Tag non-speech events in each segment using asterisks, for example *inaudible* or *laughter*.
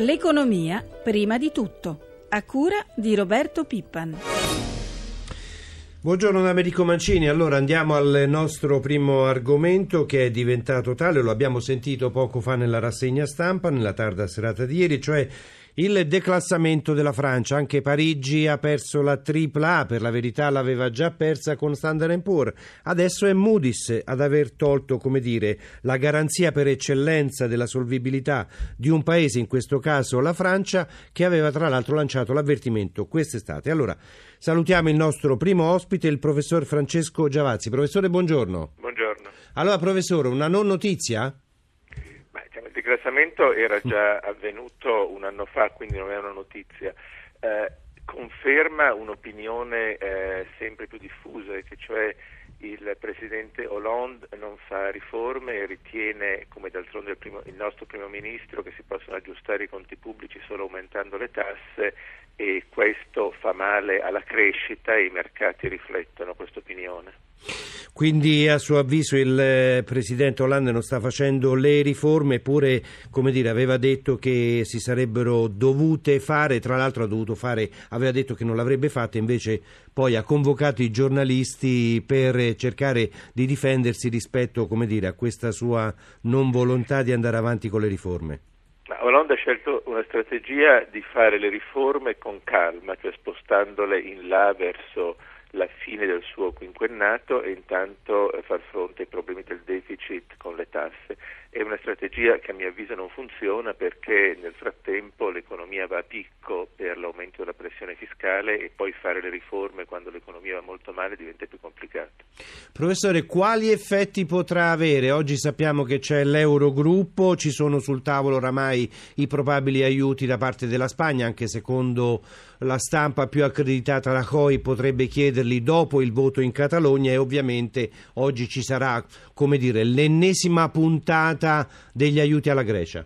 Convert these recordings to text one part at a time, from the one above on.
L'economia prima di tutto, a cura di Roberto Pippan. Buongiorno da Americo Mancini, allora andiamo al nostro primo argomento che è diventato tale, lo abbiamo sentito poco fa nella rassegna stampa, nella tarda serata di ieri, cioè il declassamento della Francia, anche Parigi ha perso la tripla A, per la verità l'aveva già persa con Standard Poor's, adesso è Moody's ad aver tolto, come dire, la garanzia per eccellenza della solvibilità di un paese, in questo caso la Francia, che aveva tra l'altro lanciato l'avvertimento quest'estate. Allora, salutiamo il nostro primo ospite, il professor Francesco Giavazzi. Professore, buongiorno. Buongiorno. Allora, professore, una non notizia? Declassamento era già avvenuto un anno fa, quindi non è una notizia. Eh, conferma un'opinione eh, sempre più diffusa, che cioè il presidente Hollande non fa riforme e ritiene, come d'altronde il, primo, il, nostro primo ministro, che si possono aggiustare i conti pubblici solo aumentando le tasse e questo fa male alla crescita e i mercati riflettono questa opinione. Quindi a suo avviso il eh, Presidente Hollande non sta facendo le riforme, eppure dire, aveva detto che si sarebbero dovute fare, tra l'altro fare, aveva detto che non l'avrebbe fatta, invece poi ha convocato i giornalisti per cercare di difendersi rispetto dire, a questa sua non volontà di andare avanti con le riforme. Ma Hollande ha scelto una strategia di fare le riforme con calma, cioè spostandole in là verso la fine del suo quinquennato e intanto eh, far fronte ai problemi del deficit con le tasse. È una strategia che a mio avviso non funziona perché nel frattempo l'economia va a picco per l'aumento della pressione fiscale e poi fare le riforme quando l'economia va molto male diventa più complicato. Professore, quali effetti potrà avere? Oggi sappiamo che c'è l'Eurogruppo, ci sono sul tavolo oramai i probabili aiuti da parte della Spagna, anche secondo la stampa più accreditata la COI potrebbe chiederli dopo il voto in Catalogna e ovviamente oggi ci sarà, come dire, l'ennesima puntata degli aiuti alla Grecia.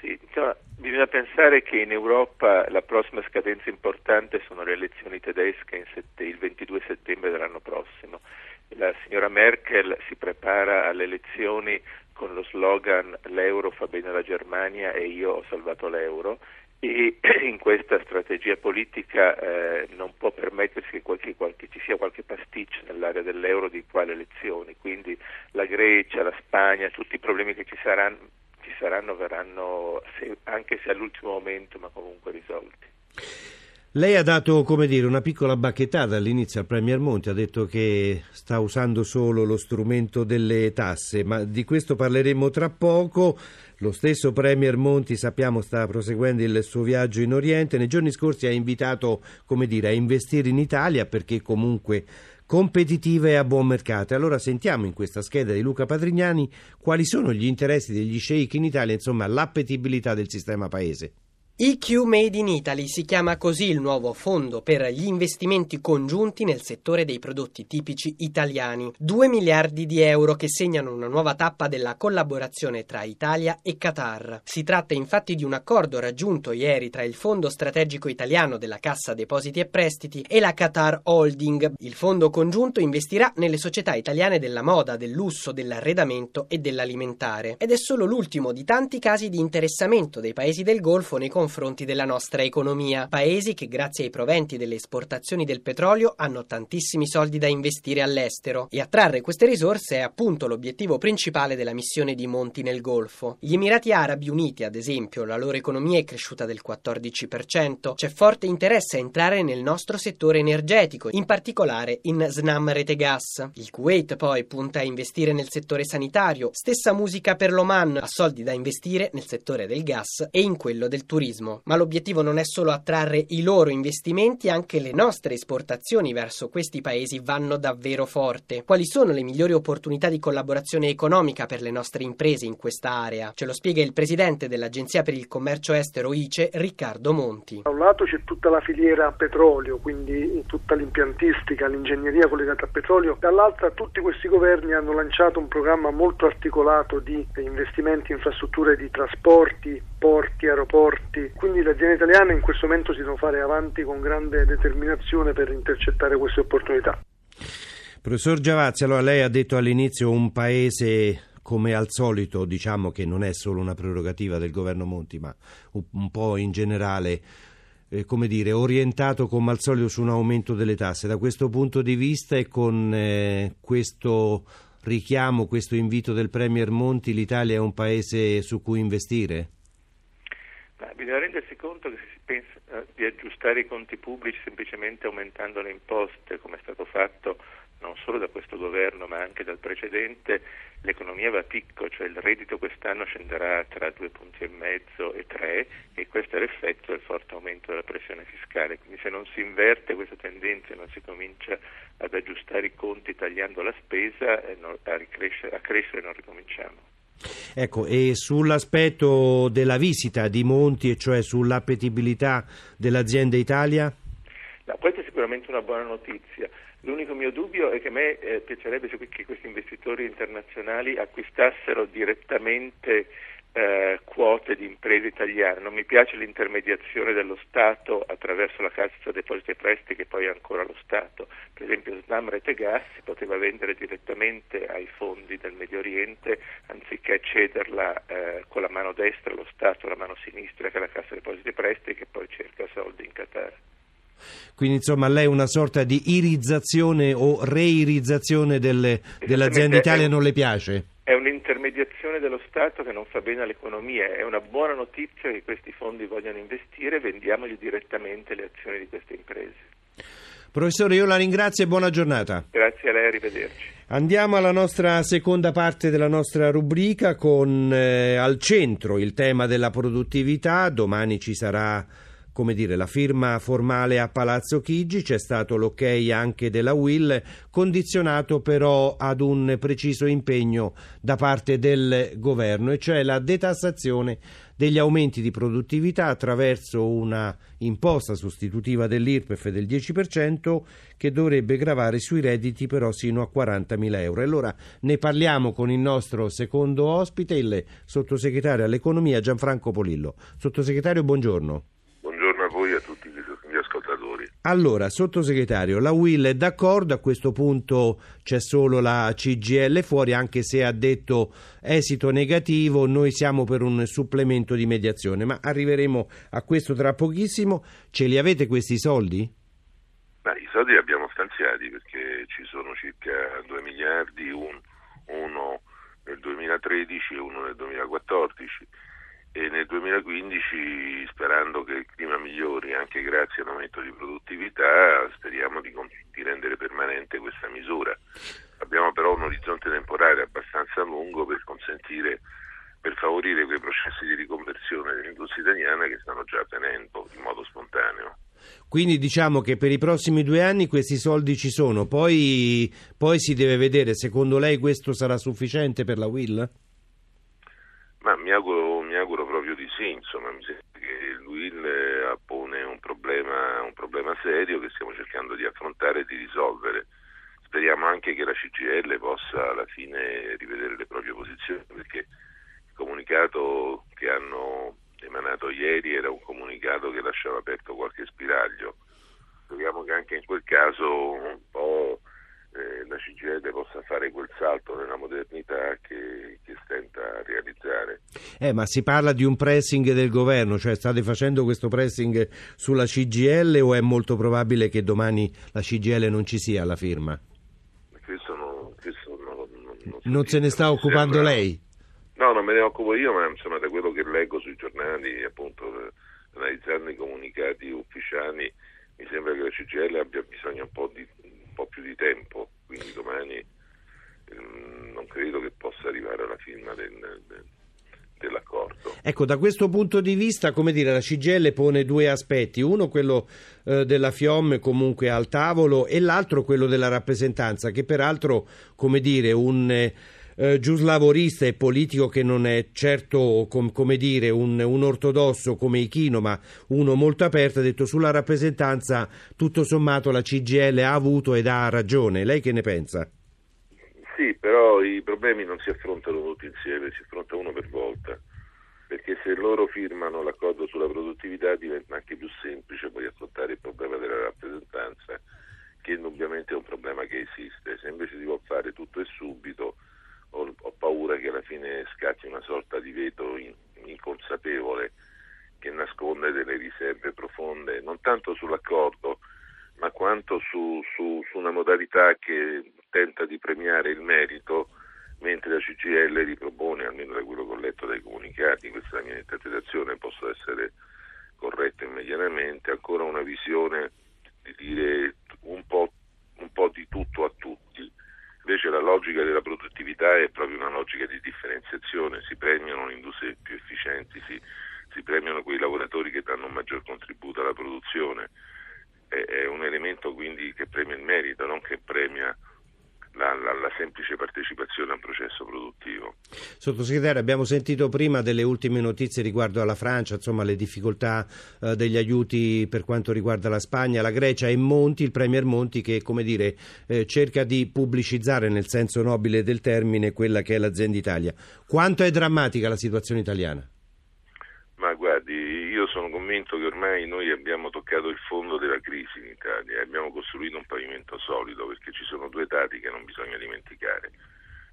Sì, insomma, bisogna pensare che in Europa la prossima scadenza importante sono le elezioni tedesche sette, il 22 settembre dell'anno prossimo. La signora Merkel si prepara alle elezioni con lo slogan l'euro fa bene alla Germania e io ho salvato l'euro e *clears throat* in questa strategia politica eh, non può permettersi che, qualche, qualche, ci sia qualche pasticcio nell'area dell'euro di quale elezioni, quindi la Grecia, la Spagna, tutti i problemi che ci saranno, ci saranno verranno, se, anche se all'ultimo momento, ma comunque risolti. Lei ha dato, dire, una piccola bacchettata all'inizio al Premier Monti, ha detto che sta usando solo lo strumento delle tasse, ma di questo parleremo tra poco. Lo stesso Premier Monti, sappiamo, sta proseguendo il suo viaggio in Oriente. Nei giorni scorsi ha invitato, come dire, a investire in Italia perché comunque competitiva e a buon mercato. Allora sentiamo in questa scheda di Luca Padrignani quali sono gli interessi degli sceicchi in Italia, insomma l'appetibilità del sistema paese. EQ Made in Italy si chiama così il nuovo fondo per gli investimenti congiunti nel settore dei prodotti tipici italiani. 2 miliardi di euro che segnano una nuova tappa della collaborazione tra Italia e Qatar. Si tratta infatti di un accordo raggiunto ieri tra il Fondo Strategico Italiano della Cassa Depositi e Prestiti e la Qatar Holding. Il fondo congiunto investirà nelle società italiane della moda, del lusso, dell'arredamento e dell'alimentare. Ed è solo l'ultimo di tanti casi di interessamento dei paesi del Golfo nei confronti confronti della nostra economia, paesi che grazie ai proventi delle esportazioni del petrolio hanno tantissimi soldi da investire all'estero. E attrarre queste risorse è appunto l'obiettivo principale della missione di Monti nel Golfo. Gli Emirati Arabi Uniti, ad esempio, la loro economia è cresciuta del 14%, c'è forte interesse a entrare nel nostro settore energetico, in particolare in Snam Rete Gas. Il Kuwait poi punta a investire nel settore sanitario, stessa musica per l'Oman, ha soldi da investire nel settore del gas e in quello del turismo turismo, ma l'obiettivo non è solo attrarre i loro investimenti, anche le nostre esportazioni verso questi paesi vanno davvero forte. Quali sono le migliori opportunità di collaborazione economica per le nostre imprese in questa area? Ce lo spiega il presidente dell'Agenzia per il Commercio Estero ICE, Riccardo Monti. Da un lato c'è tutta la filiera petrolio, quindi tutta l'impiantistica, l'ingegneria collegata al petrolio, dall'altra tutti questi governi hanno lanciato un programma molto articolato di investimenti in infrastrutture di trasporti, porti, aeroporti, quindi le aziende italiane in questo momento si devono fare avanti con grande determinazione per intercettare queste opportunità. Professor Giavazzi, allora lei ha detto all'inizio un paese come al solito diciamo che non è solo una prerogativa del governo Monti, ma un, po' in generale eh, come dire, orientato come al solito su un aumento delle tasse. Da questo punto di vista e con eh, questo richiamo, questo invito del Premier Monti, l'Italia è un paese su cui investire? Ma bisogna rendersi conto che se si pensa eh, di aggiustare i conti pubblici semplicemente aumentando le imposte, come è stato fatto non solo da questo governo ma anche dal precedente, l'economia va a picco, cioè il reddito quest'anno scenderà tra due punti e mezzo e tre e questo è l'effetto del forte aumento della pressione fiscale. Quindi se non si inverte questa tendenza e non si comincia ad aggiustare i conti tagliando la spesa, eh, a, a crescere non ricominciamo. Ecco, e sull'aspetto della visita di Monti, e cioè sull'appetibilità dell'azienda Italia? No, questa è sicuramente una buona notizia. L'unico mio dubbio è che a me eh, piacerebbe che questi investitori internazionali acquistassero direttamente eh, quote di imprese italiane. Non mi piace l'intermediazione dello Stato attraverso la Cassa Depositi e Prestiti che poi è ancora lo Stato. Per esempio Snam Rete Gas si poteva vendere direttamente ai fondi del Medio Oriente anziché cederla eh, con la mano destra allo Stato, la mano sinistra che è la Cassa Depositi e Prestiti che poi cerca soldi in Qatar. Quindi insomma lei una sorta di irizzazione o reirizzazione delle, dell'azienda Italia non le piace? È un'intermediazione dello Stato che non fa bene all'economia, è una buona notizia che questi fondi vogliano investire, vendiamogli direttamente le azioni di queste imprese. Professore, io la ringrazio e buona giornata. Grazie a lei, arrivederci. Andiamo alla nostra seconda parte della nostra rubrica con eh, al centro il tema della produttività. Domani ci sarà come dire, la firma formale a Palazzo Chigi, c'è stato l'ok anche della Will, condizionato però ad un preciso impegno da parte del governo, e cioè la detassazione degli aumenti di produttività attraverso una imposta sostitutiva dell'IRPEF del 10% che dovrebbe gravare sui redditi però sino a 40.000 euro. Allora ne parliamo con il nostro secondo ospite, il sottosegretario all'economia Gianfranco Polillo. Sottosegretario, buongiorno voi e a tutti gli ascoltatori. Allora, sottosegretario, la Will è d'accordo, a questo punto c'è solo la CGL fuori, anche se ha detto esito negativo, noi siamo per un supplemento di mediazione, ma arriveremo a questo tra pochissimo. Ce li avete questi soldi? Beh, I soldi li abbiamo stanziati perché ci sono circa 2 miliardi, un, uno nel 2013 e uno nel 2014 e nel 2015 sperando che anche grazie all'aumento di produttività speriamo di, di, rendere permanente questa misura. Abbiamo però un orizzonte temporale abbastanza lungo per consentire per favorire quei processi di riconversione dell'industria italiana che stanno già avvenendo in modo spontaneo. Quindi diciamo che per i prossimi due anni questi soldi ci sono, poi, poi si deve vedere, secondo lei questo sarà sufficiente per la Will? Ma mi auguro, mi auguro proprio di sì, insomma, mi sembra che l'UIL eh, un problema, un problema serio che stiamo cercando di affrontare e di risolvere. Speriamo anche che la CGL possa alla fine rivedere le proprie posizioni perché il comunicato che hanno emanato ieri era un comunicato che lasciava aperto qualche spiraglio. Speriamo che anche in quel caso un po' eh, la CGL possa fare quel salto nella modernità che, realizzare. Eh, ma si parla di un pressing del governo, cioè state facendo questo pressing sulla CGL o è molto probabile che domani la CGL non ci sia alla firma? Questo, no, questo no, non, non, non se ne sta occupando sembra... lei? No, non me ne occupo io, ma insomma da quello che leggo sui giornali, appunto analizzando i comunicati ufficiali, mi sembra che la CGL abbia bisogno un po' di po' più di tempo, quindi domani ehm, non credo che possa arrivare alla firma del, del, dell'accordo. Ecco, da questo punto di vista, come dire, la CGL pone due aspetti, uno quello eh, della FIOM comunque al tavolo e l'altro quello della rappresentanza, che peraltro, come dire, un... Eh, giuslavorista e politico che non è certo com, come dire un, un, ortodosso come Ichino ma uno molto aperto ha detto sulla rappresentanza tutto sommato la CGL ha avuto ed ha ragione lei che ne pensa? Però i problemi non si affrontano tutti insieme si affronta uno per volta. Perché se loro firmano l'accordo sulla produttività diventa anche più semplice poi affrontare il problema della rappresentanza che indubbiamente è un problema che esiste. Se invece si vuole fare tutto e subito o, o paura che alla fine scatti una sorta di veto inconsapevole che nasconde delle riserve profonde, non tanto sull'accordo, ma quanto su, su, su una modalità che tenta di premiare il merito mentre la CGL ripropone, almeno da quello che ho letto dai comunicati, questa è la mia interpretazione, posso essere corretta immediatamente, ancora una visione di dire un po', un po', di tutto a tutti. Invece la logica della produttività è proprio una logica di differenziazione, si premiano le industrie più efficienti, si, si premiano quei lavoratori che danno un maggior contributo alla produzione. È, è un elemento quindi che premia il merito, non che premia la, la, la, semplice partecipazione al processo produttivo. Sottosegretario, abbiamo sentito prima delle ultime notizie riguardo alla Francia, insomma le difficoltà eh, degli aiuti per quanto riguarda la Spagna, la Grecia e Monti, il Premier Monti che come dire, eh, cerca di pubblicizzare nel senso nobile del termine quella che è l'azienda Italia. Quanto è drammatica la situazione italiana? Guardi, io sono convinto che ormai noi abbiamo toccato il fondo della crisi in Italia abbiamo costruito un pavimento solido perché ci sono due dati che non bisogna dimenticare.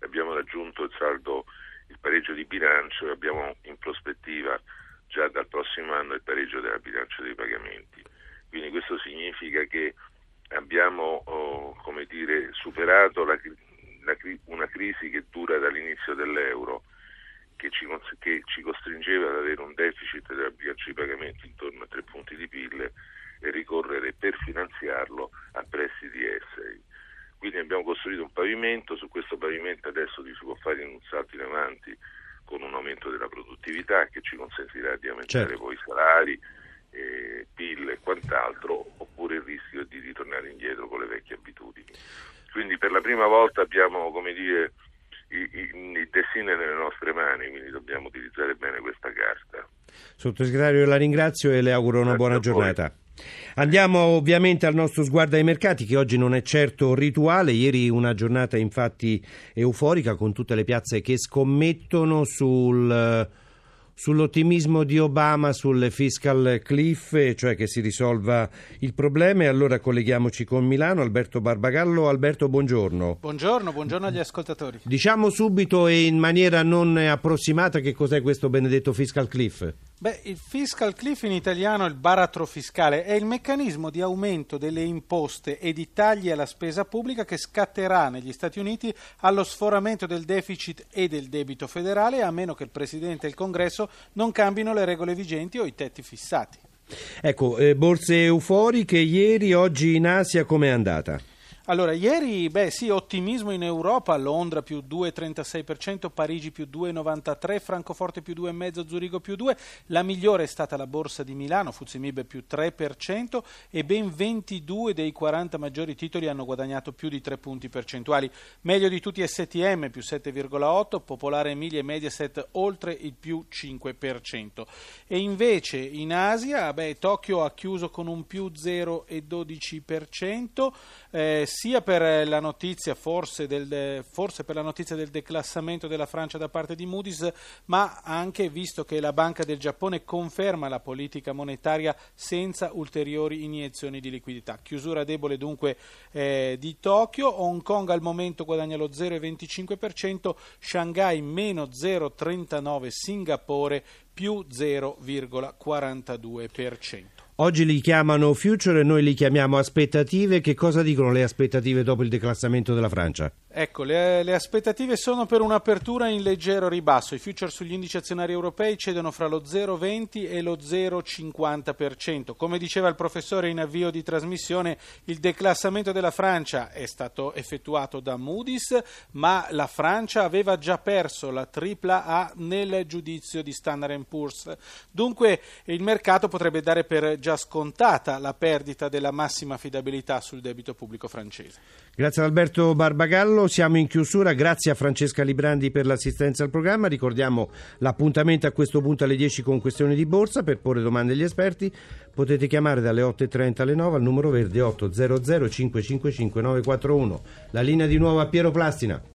Abbiamo raggiunto il saldo, il pareggio di bilancio e abbiamo in prospettiva già dal prossimo anno il pareggio della bilancia dei pagamenti. Quindi questo significa che abbiamo oh, dire, superato la, la, una crisi che dura dall'inizio dell'euro che ci, che ci, costringeva ad avere un deficit della bilancia di pagamenti intorno a tre punti di PIL e ricorrere per finanziarlo a prestiti esteri. Quindi abbiamo costruito un pavimento, su questo pavimento adesso si può fare un salto in avanti con un aumento della produttività che ci consentirà di aumentare certo. poi i salari, eh, PIL e quant'altro, oppure il rischio di ritornare indietro con le vecchie abitudini. Quindi per la prima volta abbiamo, come dire, il destino nelle nostre mani, quindi dobbiamo utilizzare bene questa carta. Sottosegretario, la ringrazio e le auguro una Grazie buona giornata. Andiamo ovviamente al nostro sguardo ai mercati che oggi non è certo rituale, ieri una giornata infatti euforica con tutte le piazze che scommettono sul sull'ottimismo di Obama sul fiscal cliff, cioè che si risolva il problema. E allora colleghiamoci con Milano. Alberto Barbagallo. Alberto, buongiorno. Buongiorno, buongiorno agli ascoltatori. Diciamo subito e in maniera non approssimata che cos'è questo benedetto fiscal cliff. Beh, il fiscal cliff in italiano è il baratro fiscale, è il meccanismo di aumento delle imposte e di tagli alla spesa pubblica che scatterà negli Stati Uniti allo sforamento del deficit e del debito federale, a meno che il Presidente e il Congresso non cambino le regole vigenti o i tetti fissati. Ecco, eh, borse euforiche ieri, oggi in Asia com'è andata? Allora, ieri, beh sì, ottimismo in Europa, Londra più 2,36%, Parigi più 2,93%, Francoforte più 2,5%, Zurigo più 2%, la migliore è stata la borsa di Milano, Fuzimib più 3% e ben 22 dei 40 maggiori titoli hanno guadagnato più di 3 punti percentuali, meglio di tutti STM più 7,8%, Popolare Emilia e Mediaset oltre il più 5%. E invece in Asia, beh, Tokyo ha chiuso con un più 0,12%, eh, sia per la notizia, forse, del, forse per la notizia del declassamento della Francia da parte di Moody's, ma anche visto che la Banca del Giappone conferma la politica monetaria senza ulteriori iniezioni di liquidità. Chiusura debole dunque eh, di Tokyo, Hong Kong al momento guadagna lo 0,25%, Shanghai meno 0,39%, Singapore più 0,42%. Oggi li chiamano future e noi li chiamiamo aspettative. Che cosa dicono le aspettative dopo il declassamento della Francia? Ecco, le, le, aspettative sono per un'apertura in leggero ribasso. I future sugli indici azionari europei cedono fra lo 0,20 e lo 0,50%. Come diceva il professore in avvio di trasmissione, il declassamento della Francia è stato effettuato da Moody's, ma la Francia aveva già perso la tripla A nel giudizio di Standard Poor's. Dunque il mercato potrebbe dare per già scontata la perdita della massima affidabilità sul debito pubblico francese. Grazie ad Alberto Barbagallo siamo in chiusura. Grazie a Francesca Librandi per l'assistenza al programma. Ricordiamo l'appuntamento a questo punto alle 10 con questioni di borsa per porre domande agli esperti. Potete chiamare dalle 8.30 alle 9 al numero verde 800 555 941. La linea di nuovo a Piero Plastina.